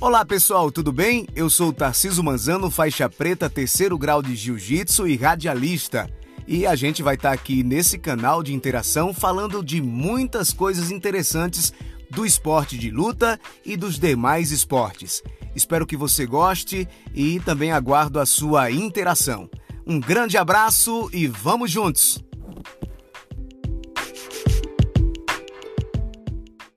Olá pessoal, tudo bem? Eu sou o Tarciso Manzano, faixa preta, terceiro grau de Jiu-Jitsu e radialista. E a gente vai estar aqui nesse canal de interação falando de muitas coisas interessantes do esporte de luta e dos demais esportes. Espero que você goste e também aguardo a sua interação. Um grande abraço e vamos juntos!